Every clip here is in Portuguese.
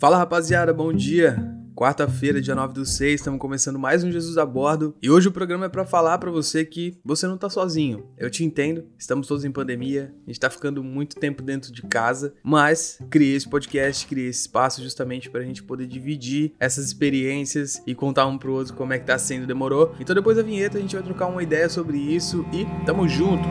Fala rapaziada, bom dia. Quarta-feira, dia 9 do 6, estamos começando mais um Jesus a Bordo. E hoje o programa é para falar para você que você não tá sozinho. Eu te entendo, estamos todos em pandemia, a gente tá ficando muito tempo dentro de casa, mas criei esse podcast, criei esse espaço justamente pra gente poder dividir essas experiências e contar um pro outro como é que tá sendo, demorou? Então depois da vinheta a gente vai trocar uma ideia sobre isso e tamo junto.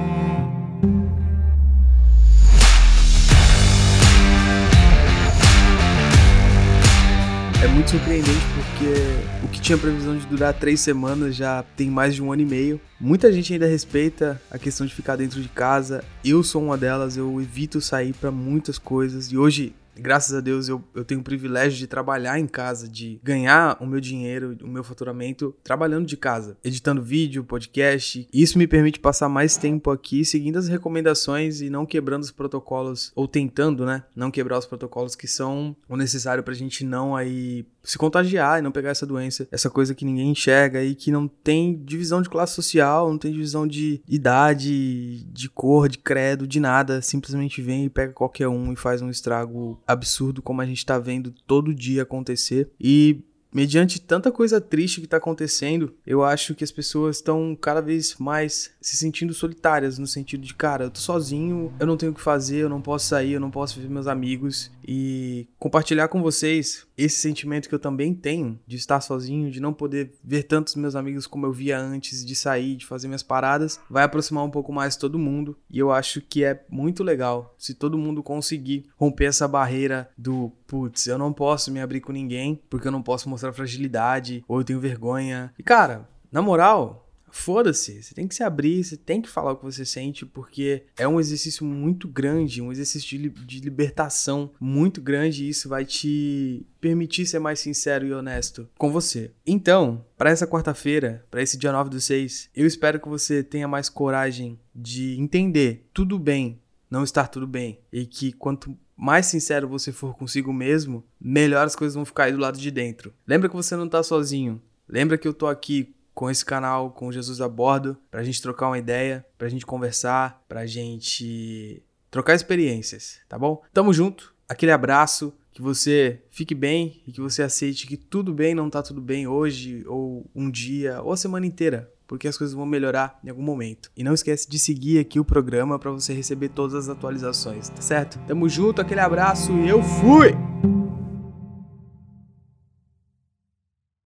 Muito surpreendente porque o que tinha previsão de durar três semanas já tem mais de um ano e meio. Muita gente ainda respeita a questão de ficar dentro de casa. Eu sou uma delas, eu evito sair para muitas coisas. E hoje graças a Deus eu, eu tenho o privilégio de trabalhar em casa, de ganhar o meu dinheiro, o meu faturamento trabalhando de casa, editando vídeo, podcast. Isso me permite passar mais tempo aqui seguindo as recomendações e não quebrando os protocolos, ou tentando, né? Não quebrar os protocolos que são o necessário pra gente não aí se contagiar e não pegar essa doença, essa coisa que ninguém enxerga e que não tem divisão de classe social, não tem divisão de idade, de cor, de credo, de nada. Simplesmente vem e pega qualquer um e faz um estrago absurdo como a gente tá vendo todo dia acontecer. E mediante tanta coisa triste que está acontecendo, eu acho que as pessoas estão cada vez mais se sentindo solitárias, no sentido de, cara, eu tô sozinho, eu não tenho o que fazer, eu não posso sair, eu não posso ver meus amigos e compartilhar com vocês esse sentimento que eu também tenho de estar sozinho, de não poder ver tantos meus amigos como eu via antes, de sair, de fazer minhas paradas, vai aproximar um pouco mais todo mundo e eu acho que é muito legal se todo mundo conseguir romper essa barreira do putz, eu não posso me abrir com ninguém porque eu não posso mostrar fragilidade ou eu tenho vergonha. E cara, na moral, Foda-se, você tem que se abrir, você tem que falar o que você sente, porque é um exercício muito grande, um exercício de, de libertação muito grande e isso vai te permitir ser mais sincero e honesto com você. Então, para essa quarta-feira, para esse dia 9 do 6, eu espero que você tenha mais coragem de entender tudo bem, não estar tudo bem, e que quanto mais sincero você for consigo mesmo, melhor as coisas vão ficar aí do lado de dentro. Lembra que você não tá sozinho. Lembra que eu tô aqui com esse canal, com Jesus a bordo, pra gente trocar uma ideia, pra gente conversar, pra gente trocar experiências, tá bom? Tamo junto, aquele abraço, que você fique bem e que você aceite que tudo bem não tá tudo bem hoje, ou um dia, ou a semana inteira, porque as coisas vão melhorar em algum momento. E não esquece de seguir aqui o programa para você receber todas as atualizações, tá certo? Tamo junto, aquele abraço e eu fui!